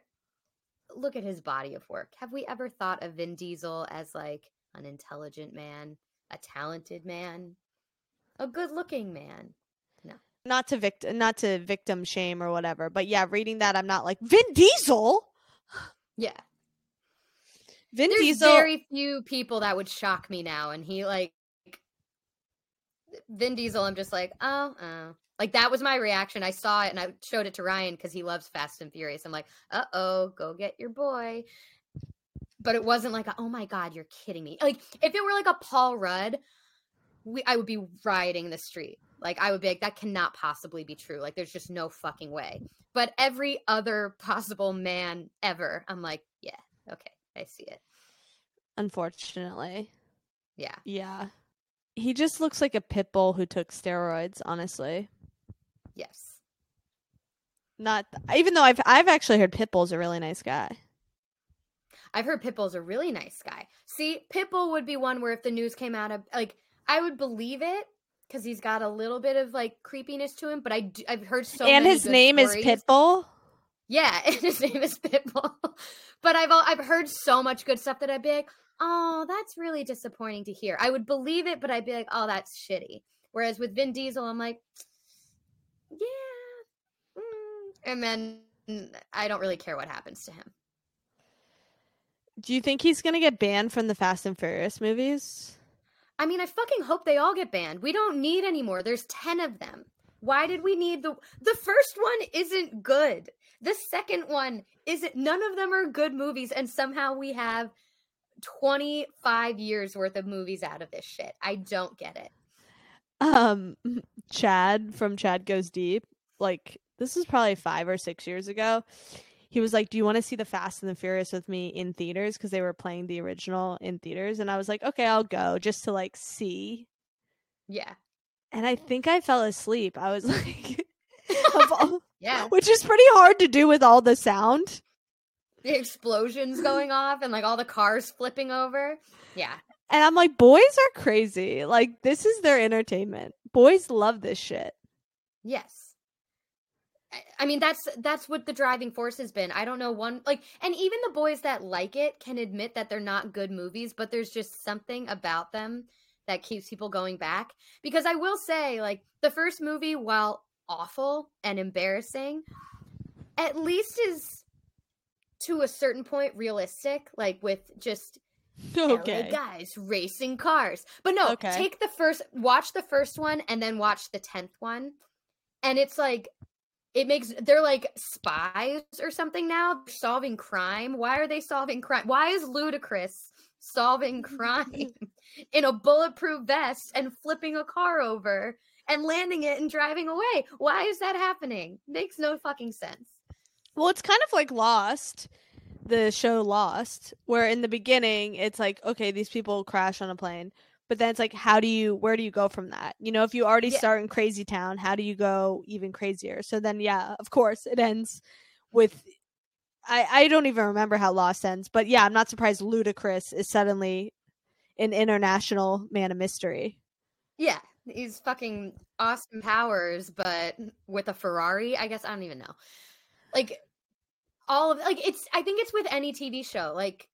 Speaker 3: look at his body of work? Have we ever thought of Vin Diesel as like an intelligent man, a talented man, a good looking man? No.
Speaker 2: Not to victim not to victim shame or whatever, but yeah, reading that I'm not like Vin Diesel.
Speaker 3: Yeah.
Speaker 2: Vin
Speaker 3: There's
Speaker 2: Diesel.
Speaker 3: very few people that would shock me now, and he like Vin Diesel. I'm just like, oh, oh. Like that was my reaction. I saw it and I showed it to Ryan because he loves Fast and Furious. I'm like, uh oh, go get your boy. But it wasn't like, a, oh my god, you're kidding me. Like if it were like a Paul Rudd, we I would be rioting the street. Like I would be like, that cannot possibly be true. Like there's just no fucking way. But every other possible man ever, I'm like, yeah, okay, I see it.
Speaker 2: Unfortunately.
Speaker 3: Yeah.
Speaker 2: Yeah. He just looks like a pit bull who took steroids, honestly.
Speaker 3: Yes.
Speaker 2: Not even though I've I've actually heard Pitbull's a really nice guy.
Speaker 3: I've heard Pitbull's a really nice guy. See, Pitbull would be one where if the news came out of like I would believe it because he's got a little bit of like creepiness to him. But I do, I've heard so
Speaker 2: and his name
Speaker 3: stories.
Speaker 2: is Pitbull.
Speaker 3: Yeah, and his name is Pitbull. but I've al- I've heard so much good stuff that I'd be like, oh, that's really disappointing to hear. I would believe it, but I'd be like, oh, that's shitty. Whereas with Vin Diesel, I'm like, yeah, mm. and then I don't really care what happens to him.
Speaker 2: Do you think he's gonna get banned from the Fast and Furious movies?
Speaker 3: I mean, I fucking hope they all get banned. We don't need any more. There's 10 of them. Why did we need the the first one isn't good. The second one isn't none of them are good movies and somehow we have 25 years worth of movies out of this shit. I don't get it.
Speaker 2: Um, Chad from Chad Goes Deep, like this is probably five or six years ago. He was like, "Do you want to see the Fast and the Furious with me in theaters?" Because they were playing the original in theaters, and I was like, "Okay, I'll go just to like see."
Speaker 3: Yeah.
Speaker 2: And I think I fell asleep. I was like, of all-
Speaker 3: Yeah.
Speaker 2: which is pretty hard to do with all the sound.
Speaker 3: The explosions going off and like all the cars flipping over. Yeah.
Speaker 2: And I'm like, boys are crazy. Like, this is their entertainment. Boys love this shit.
Speaker 3: Yes. I- mean that's that's what the driving force has been. I don't know one like and even the boys that like it can admit that they're not good movies, but there's just something about them that keeps people going back because I will say like the first movie while awful and embarrassing at least is to a certain point realistic like with just
Speaker 2: Okay.
Speaker 3: LA guys racing cars. But no,
Speaker 2: Okay.
Speaker 3: take the first watch the first one and then watch the 10th one. And it's like it makes they're like spies or something now They're solving crime. Why are they solving crime? Why is Ludacris solving crime in a bulletproof vest and flipping a car over and landing it and driving away? Why is that happening? Makes no fucking sense.
Speaker 2: Well, it's kind of like Lost, the show Lost, where in the beginning it's like, okay, these people crash on a plane, but then it's like, how do you, where do you go from that? You know, if you already
Speaker 3: Yeah.
Speaker 2: start in Crazy Town, how do you go even crazier? So then, yeah, of course, it ends with. I, I don't even remember how Lost ends, but yeah, I'm not surprised Ludacris is suddenly an international man of mystery.
Speaker 3: Yeah, he's fucking Austin Powers, but with a Ferrari. I guess I don't even know. Like all of like it's. I think it's with any TV show. Like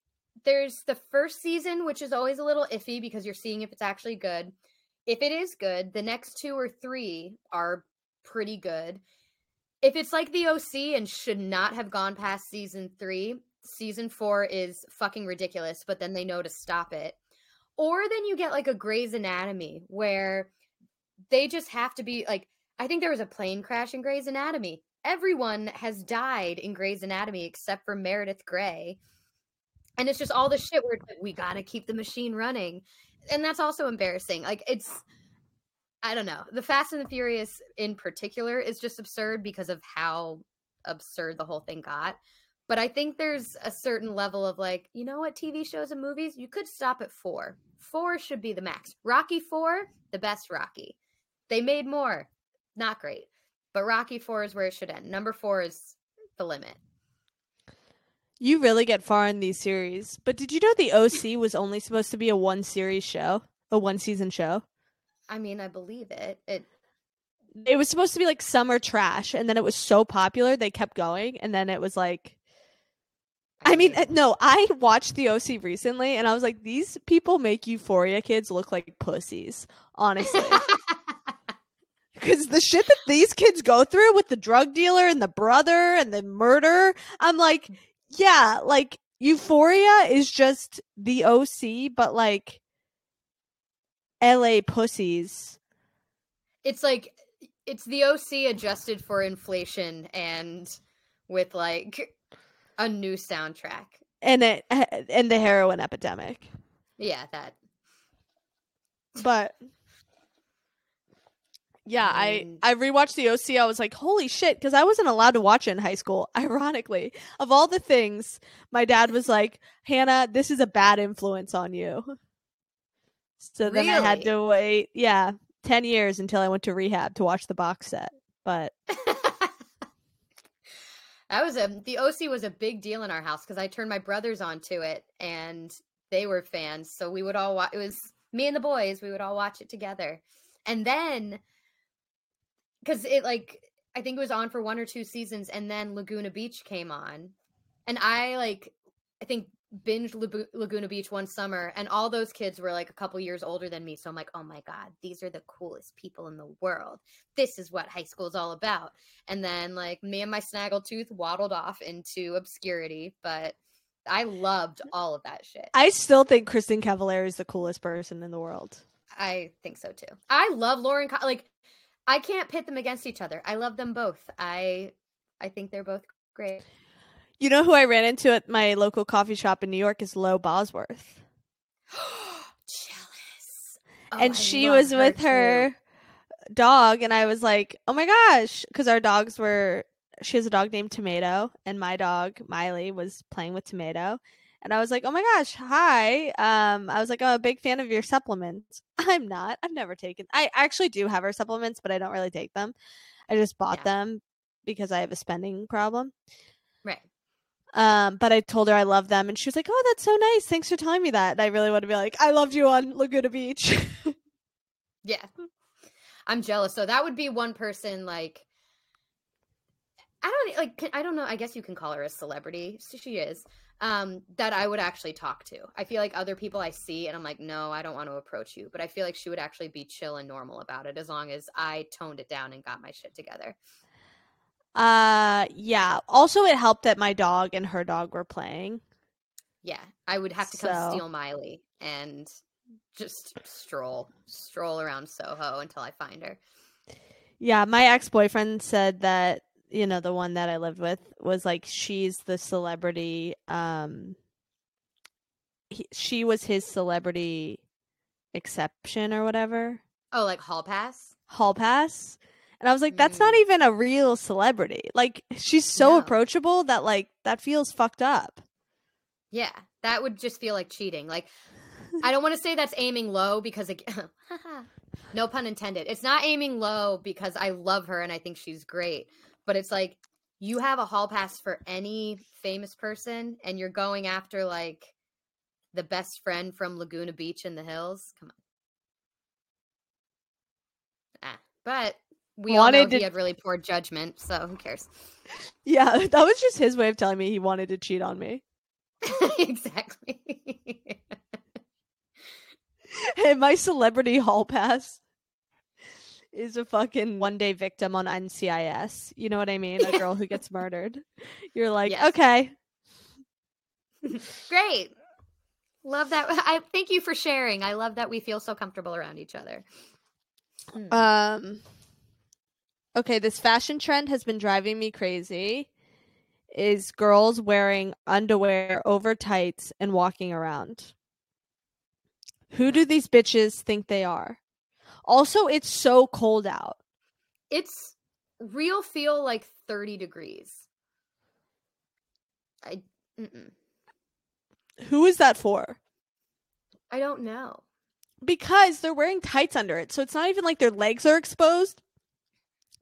Speaker 3: there's the first season, which is always a little iffy because you're seeing if it's actually good. If it is good, the next two or three are pretty good. If it's like the OC and should not have gone past season three, season four is fucking ridiculous, but then they know to stop it. Or then you get like a Grey's Anatomy where they just have to be like, I think there was a plane crash in Grey's Anatomy. Everyone has died in Grey's Anatomy except for Meredith Grey. And it's just all the shit where like, we gotta keep the machine running. And that's also embarrassing. Like, it's, I don't know. The Fast and the Furious in particular is just absurd because of how absurd the whole thing got. But I think there's a certain level of like, you know what, TV shows and movies, you could stop at four. Four should be the max. Rocky Four, the best Rocky. They made more, not great. But Rocky Four is where it should end. Number four is the limit.
Speaker 2: You really get far in these series. But did you know the OC was only supposed to be a one series show, a one season show?
Speaker 3: I mean, I believe it. It
Speaker 2: It was supposed to be like summer trash, and then it was so popular they kept going, and then it was like. I mean, uh, no, I watched the OC recently, and I was like, these people make Euphoria kids look like pussies, honestly. Because the shit that these kids go through with the drug dealer and the brother and the murder, I'm like, yeah, like Euphoria is just the OC, but like LA pussies.
Speaker 3: It's like it's the OC adjusted for inflation and with like a new soundtrack.
Speaker 2: And it and the heroin epidemic.
Speaker 3: Yeah, that.
Speaker 2: But yeah, I I rewatched the OC. I was like, "Holy shit!" Because I wasn't allowed to watch it in high school. Ironically, of all the things, my dad was like, "Hanna, this is a bad influence on you." So then I had to wait, yeah, ten years until I went to rehab to watch the box set. But
Speaker 3: that was a the OC was a big deal in our house because I turned my brothers onto it and they were fans. So we would all watch. It was me and the boys. We would all watch it together, and then because it like I think it was on for one or two seasons, and then Laguna Beach came on, and I like I think binged Laguna Beach one summer, and all those kids were like a couple years older than me. So I'm like, oh my god, these are the coolest people in the world. This is what high school is all about. And then like me and my snaggletooth waddled off into obscurity, but. I loved mm. all of that shit.
Speaker 2: I still think Kristin Cavallari is the coolest person in the world.
Speaker 3: I think so too. I love Lauren. Like I can't pit them against each other. I love them both. I I think they're both great.
Speaker 2: You know who I ran into at my local coffee shop in New York is Lo Bosworth.
Speaker 3: Jealous.
Speaker 2: Oh, and she was her with too. her dog and I was like, "Oh my gosh," cuz our dogs were she has a dog named Tomato and my dog Miley was playing with Tomato and I was like, "Oh my gosh, hi!" Um, I was like, "I'm a big fan of your supplements." I'm not. I've never taken. I actually do have her supplements, but I don't really take them. I just bought yeah. them because I have a spending problem.
Speaker 3: Right.
Speaker 2: Um, but I told her I love them, and she was like, "Oh, that's so nice. Thanks for telling me that." And I really want to be like, "I loved you on Laguna Beach."
Speaker 3: yeah, I'm jealous. So that would be one person like. I don't like. I don't know. I guess you can call her a celebrity. She is um, that I would actually talk to. I feel like other people I see and I'm like, no, I don't want to approach you. But I feel like she would actually be chill and normal about it as long as I toned it down and got my shit together.
Speaker 2: Uh yeah. Also it helped that my dog and her dog were playing.
Speaker 3: Yeah. I would have to come so. steal Miley and just stroll stroll around Soho until I find her.
Speaker 2: Yeah, my ex-boyfriend said that you know the one that I lived with was like she's the celebrity um he, she was his celebrity exception or whatever.
Speaker 3: Oh, like hall pass?
Speaker 2: Hall pass. And I was like that's mm. not even a real celebrity. Like she's so no. approachable that like that feels fucked up.
Speaker 3: Yeah, that would just feel like cheating. Like I don't want to say that's aiming low because it, no pun intended. It's not aiming low because I love her and I think she's great but it's like you have a hall pass for any famous person and you're going after like the best friend from Laguna Beach in the hills. Come on. Ah, but we wanted all know to... he had really poor judgment, so who cares?
Speaker 2: Yeah, that was just his way of telling me he wanted to cheat on me.
Speaker 3: exactly.
Speaker 2: hey, my celebrity hall pass is a fucking one day victim on NCIS. You know what I mean? A girl who gets murdered. You're like, yes. okay.
Speaker 3: Great. Love that. I thank you for sharing. I love that we feel so comfortable around each other.
Speaker 2: Hmm. Um Okay, this fashion trend has been driving me crazy. Is girls wearing underwear over tights and walking around. Who do these bitches think they are? Also, it's so cold out.
Speaker 3: It's real feel like 30 degrees. I mm-mm.
Speaker 2: Who is that for?
Speaker 3: I don't know.
Speaker 2: Because they're wearing tights under it. So it's not even like their legs are exposed.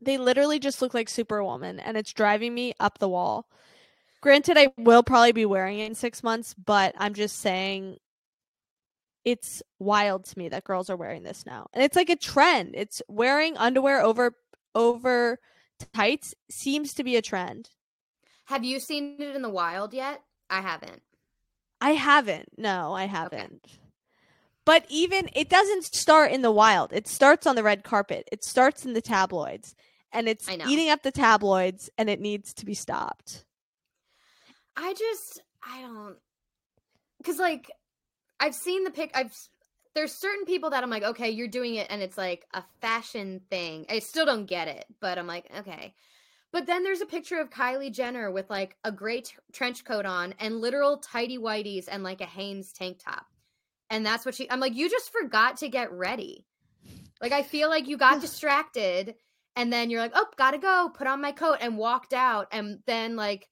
Speaker 2: They literally just look like Superwoman and it's driving me up the wall. Granted, I will probably be wearing it in six months, but I'm just saying it's wild to me that girls are wearing this now. And it's like a trend. It's wearing underwear over over tights seems to be a trend.
Speaker 3: Have you seen it in the wild yet? I haven't.
Speaker 2: I haven't. No, I haven't. Okay. But even it doesn't start in the wild. It starts on the red carpet. It starts in the tabloids. And it's eating up the tabloids and it needs to be stopped.
Speaker 3: I just I don't because like I've seen the pic. I've there's certain people that I'm like, okay, you're doing it, and it's like a fashion thing. I still don't get it, but I'm like, okay. But then there's a picture of Kylie Jenner with like a gray t- trench coat on and literal tidy whities and like a Hanes tank top. And that's what she I'm like, you just forgot to get ready. Like I feel like you got distracted and then you're like, oh, gotta go, put on my coat and walked out. And then like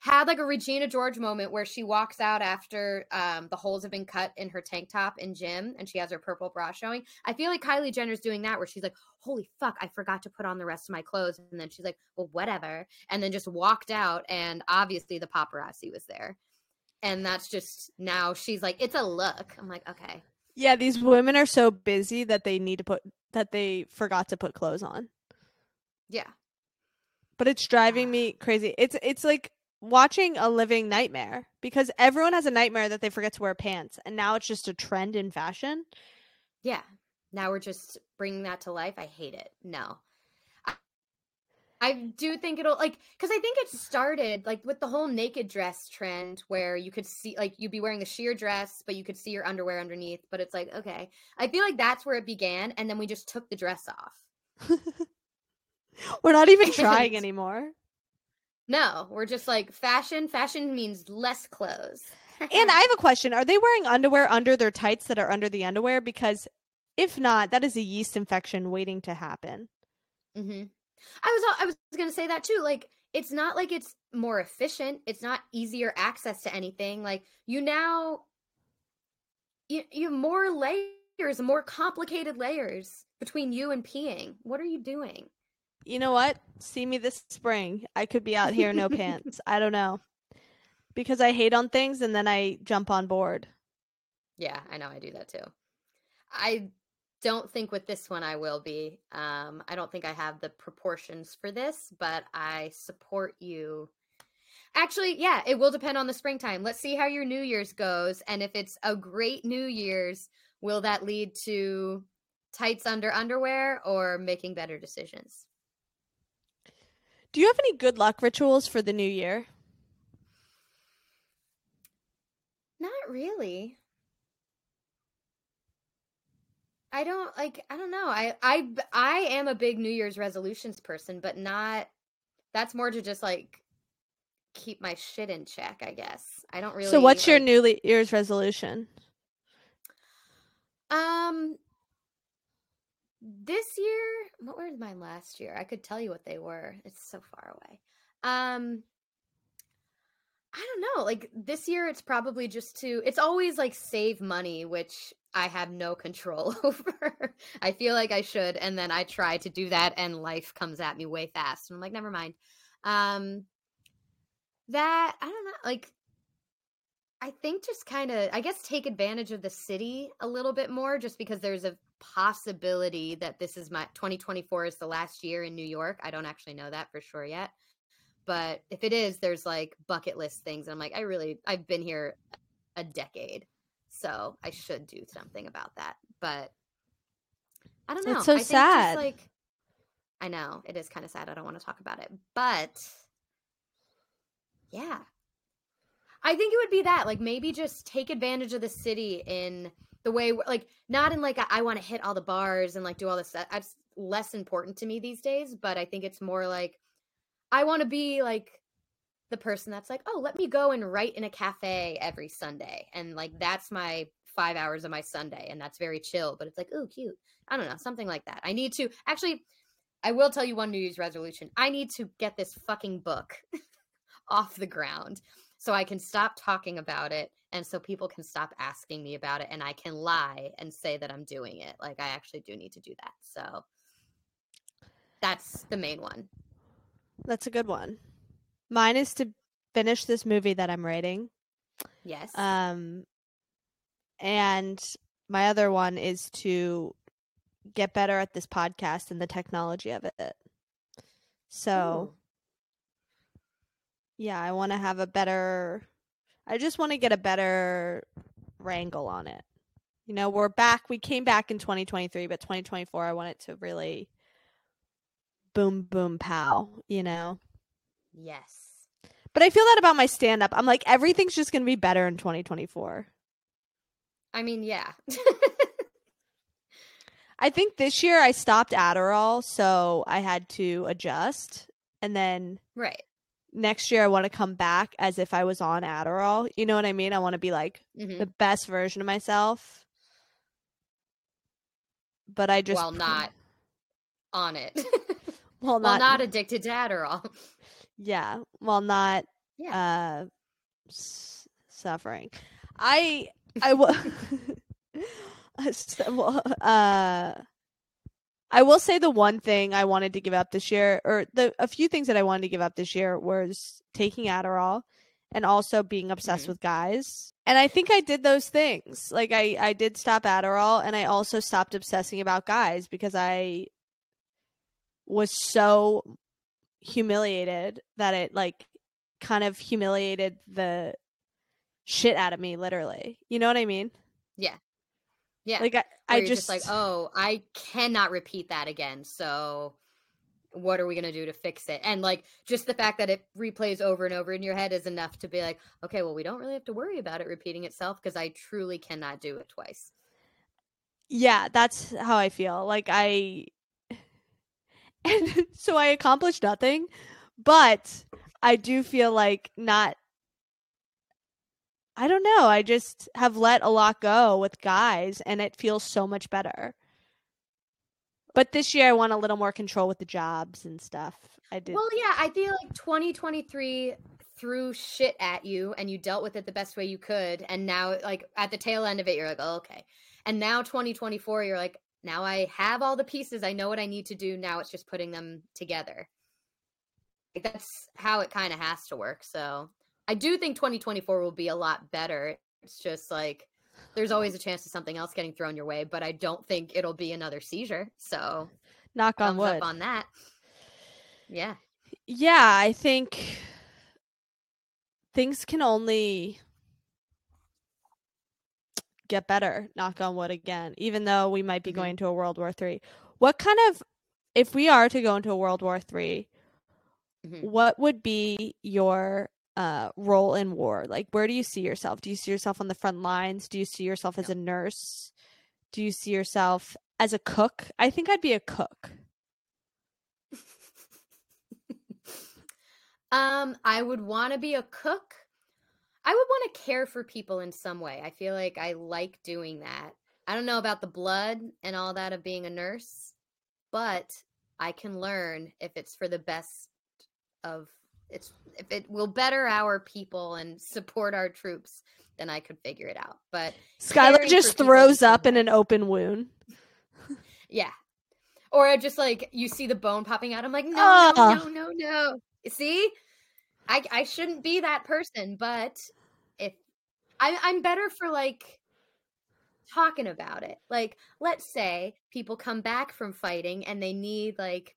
Speaker 3: had like a Regina George moment where she walks out after um, the holes have been cut in her tank top in gym and she has her purple bra showing. I feel like Kylie Jenner's doing that where she's like, holy fuck, I forgot to put on the rest of my clothes. And then she's like, well, whatever. And then just walked out. And obviously the paparazzi was there. And that's just now she's like, it's a look. I'm like, okay.
Speaker 2: Yeah, these women are so busy that they need to put, that they forgot to put clothes on.
Speaker 3: Yeah.
Speaker 2: But it's driving me crazy. It's, it's like, watching a living nightmare because everyone has a nightmare that they forget to wear pants and now it's just a trend in fashion.
Speaker 3: Yeah. Now we're just bringing that to life. I hate it. No. I, I do think it'll like cuz I think it started like with the whole naked dress trend where you could see like you'd be wearing the sheer dress but you could see your underwear underneath, but it's like okay. I feel like that's where it began and then we just took the dress off.
Speaker 2: we're not even trying anymore.
Speaker 3: No, we're just like fashion. Fashion means less clothes.
Speaker 2: and I have a question. Are they wearing underwear under their tights that are under the underwear? Because if not, that is a yeast infection waiting to happen.
Speaker 3: Mm-hmm. I was I was gonna say that too. Like it's not like it's more efficient. It's not easier access to anything. Like you now you, you have more layers, more complicated layers between you and peeing. What are you doing?
Speaker 2: You know what? See me this spring. I could be out here no pants. I don't know. Because I hate on things and then I jump on board.
Speaker 3: Yeah, I know I do that too. I don't think with this one I will be. Um, I don't think I have the proportions for this, but I support you. Actually, yeah, it will depend on the springtime. Let's see how your New Year's goes. And if it's a great New Year's, will that lead to tights under underwear or making better decisions?
Speaker 2: Do you have any good luck rituals for the new year?
Speaker 3: Not really. I don't like I don't know. I I I am a big New Year's resolutions person, but not that's more to just like keep my shit in check, I guess. I don't really
Speaker 2: So what's
Speaker 3: like,
Speaker 2: your New Year's resolution?
Speaker 3: Um this year, what were my last year? I could tell you what they were. It's so far away. Um I don't know. Like this year it's probably just to it's always like save money, which I have no control over. I feel like I should and then I try to do that and life comes at me way fast. And I'm like, never mind. Um that I don't know, like I think just kind of I guess take advantage of the city a little bit more just because there's a possibility that this is my 2024 is the last year in New York. I don't actually know that for sure yet. But if it is, there's like bucket list things. And I'm like, I really, I've been here a decade. So I should do something about that. But I don't know.
Speaker 2: It's so
Speaker 3: I
Speaker 2: sad.
Speaker 3: Like, I know it is kind of sad. I don't want to talk about it. But yeah. I think it would be that. Like maybe just take advantage of the city in the way like not in like I want to hit all the bars and like do all this. That's less important to me these days. But I think it's more like I want to be like the person that's like, oh, let me go and write in a cafe every Sunday, and like that's my five hours of my Sunday, and that's very chill. But it's like, oh, cute. I don't know, something like that. I need to actually. I will tell you one New Year's resolution. I need to get this fucking book off the ground so I can stop talking about it and so people can stop asking me about it and I can lie and say that I'm doing it. Like I actually do need to do that. So that's the main one.
Speaker 2: That's a good one. Mine is to finish this movie that I'm writing.
Speaker 3: Yes.
Speaker 2: Um and my other one is to get better at this podcast and the technology of it. So
Speaker 3: Ooh.
Speaker 2: Yeah, I want to have a better I just want to get a better wrangle on it. You know, we're back. We came back in 2023, but 2024 I want it to really boom boom pow, you know.
Speaker 3: Yes.
Speaker 2: But I feel that about my stand up. I'm like, everything's just going to be better in 2024.
Speaker 3: I mean, yeah.
Speaker 2: I think this year I stopped Adderall, so I had to adjust. And then
Speaker 3: right.
Speaker 2: Next year I want to come back as if I was on Adderall. You know what I mean? I want to be like
Speaker 3: Mhm.
Speaker 2: the best version of myself. But I just
Speaker 3: While not on it.
Speaker 2: while
Speaker 3: While
Speaker 2: not,
Speaker 3: not addicted to Adderall.
Speaker 2: yeah, while not
Speaker 3: Yeah.
Speaker 2: uh s- suffering. I I will uh I will say the one thing I wanted to give up this year or the a few things that I wanted to give up this year was taking Adderall and also being obsessed
Speaker 3: Mhm.
Speaker 2: with guys. And I think I did those things. Like I I did stop Adderall and I also stopped obsessing about guys because I was so humiliated that it like kind of humiliated the shit out of me literally. You know what I mean?
Speaker 3: Yeah. Yeah.
Speaker 2: Like I, I just,
Speaker 3: just like, oh, I cannot repeat that again. So what are we gonna do to fix it? And like just the fact that it replays over and over in your head is enough to be like, okay, well, we don't really have to worry about it repeating itself because I truly cannot do it twice.
Speaker 2: yeah, that's how I feel. Like I and so I accomplished nothing, but I do feel like not I don't know. I just have let a lot go with guys and it feels so much better. But this year I want a little more control with the jobs and stuff. I did.
Speaker 3: Well, yeah, I feel like 2023 threw shit at you and you dealt with it the best way you could. And now, like, at the tail end of it, you're like, oh, okay. And now, 2024, you're like, now I have all the pieces. I know what I need to do. Now it's just putting them together. Like, that's how it kind of has to work. So I do think 2024 will be a lot better. It's just like, there's always a chance of something else getting thrown your way, but I don't think it'll be another seizure. So
Speaker 2: knock on wood.
Speaker 3: up on that. Yeah.
Speaker 2: yeah, I think things can only get better, knock on wood again, even though we might be
Speaker 3: Mhm.
Speaker 2: going to a World War Three. What kind of if we are to go into a World War Three,
Speaker 3: Mhm.
Speaker 2: what would be your uh role in war? Like where do you see yourself? Do you see yourself on the front lines? Do you see yourself as a nurse? Do you see yourself as a cook? I think I'd be a cook.
Speaker 3: Um, I would want to be a cook. I would want to care for people in some way. I feel like I like doing that. I don't know about the blood and all that of being a nurse, but I can learn if it's for the best of it's if it will better our people and support our troops, then I could figure it out. But
Speaker 2: Skylar just
Speaker 3: for people in
Speaker 2: throws up in an open wound.
Speaker 3: yeah. Or just like you see the bone popping out. I'm like, no, no,
Speaker 2: Ah.
Speaker 3: no, no, no. See? I I shouldn't be that person, but if I I'm better for like talking about it. Like, let's say people come back from fighting and they need like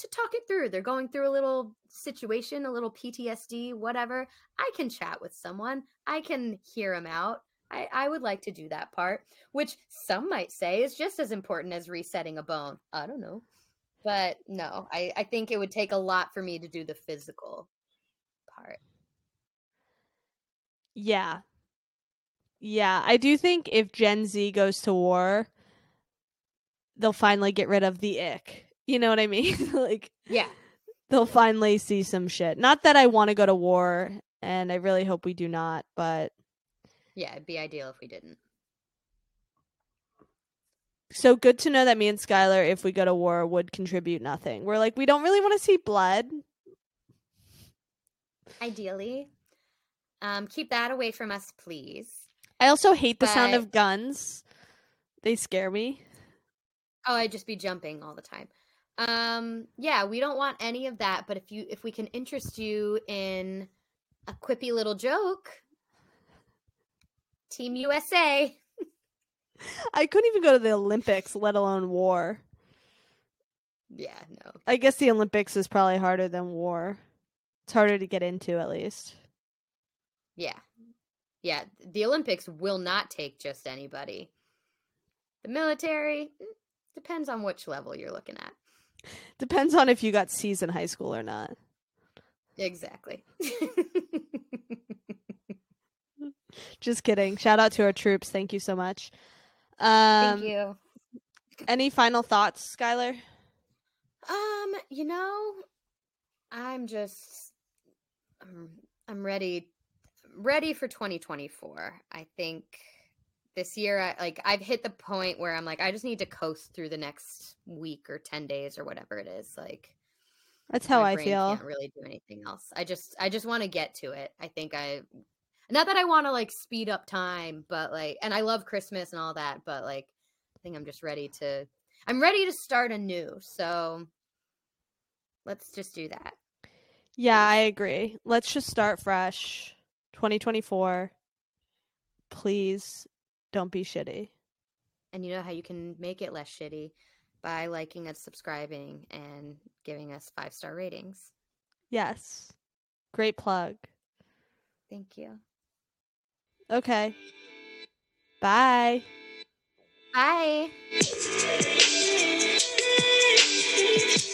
Speaker 3: to talk it through. They're going through a little situation, a little PTSD, whatever. I can chat with someone. I can hear them out. I, I would like to do that part, which some might say is just as important as resetting a bone. I don't know. But no, I, I think it would take a lot for me to do the physical part.
Speaker 2: Yeah. Yeah, I do think if Gen Z goes to war, they'll finally get rid of the ick. You know what I mean? like
Speaker 3: Yeah.
Speaker 2: they'll finally see some shit. Not that I want to go to war and I really hope we do not, but
Speaker 3: Yeah, it'd be ideal if we didn't.
Speaker 2: so good to know that me and Skylar if we go to war would contribute nothing. We're like we don't really want to see blood.
Speaker 3: Ideally. Um, keep that away from us, please.
Speaker 2: I also hate the sound of guns. They scare me.
Speaker 3: Oh, I'd just be jumping all the time. Um, yeah, we don't want any of that, but if you if we can interest you in a quippy little joke, Team USA.
Speaker 2: I couldn't even go to the Olympics, let alone war.
Speaker 3: Yeah, no.
Speaker 2: I guess the Olympics is probably harder than war. It's harder to get into at least.
Speaker 3: Yeah. Yeah, the Olympics will not take just anybody. The military mm, depends on which level you're looking at.
Speaker 2: Depends on if you got C's in high school or not.
Speaker 3: Exactly.
Speaker 2: Just kidding. Shout out to our troops. Thank you so much. Um,
Speaker 3: Thank you.
Speaker 2: Any final thoughts, Skylar?
Speaker 3: Um, you know, I'm just I'm, I'm ready ready for 2024. I think this year I like I've hit the point where I'm like I just need to coast through the next week or 10 days or whatever it is. Like
Speaker 2: That's how I feel.
Speaker 3: Can't really do anything else. I just I just want to get to it. I think I not that I want to like speed up time, but like and I love Christmas and all that, but like I think I'm just ready to I'm ready to start anew. So let's just do that.
Speaker 2: Yeah, I agree. Let's just start fresh. 2024. Please don't be shitty.
Speaker 3: And you know how you can make it less shitty by liking and subscribing and giving us five star ratings.
Speaker 2: Yes. Great plug.
Speaker 3: Thank you.
Speaker 2: Okay. Bye.
Speaker 3: Bye.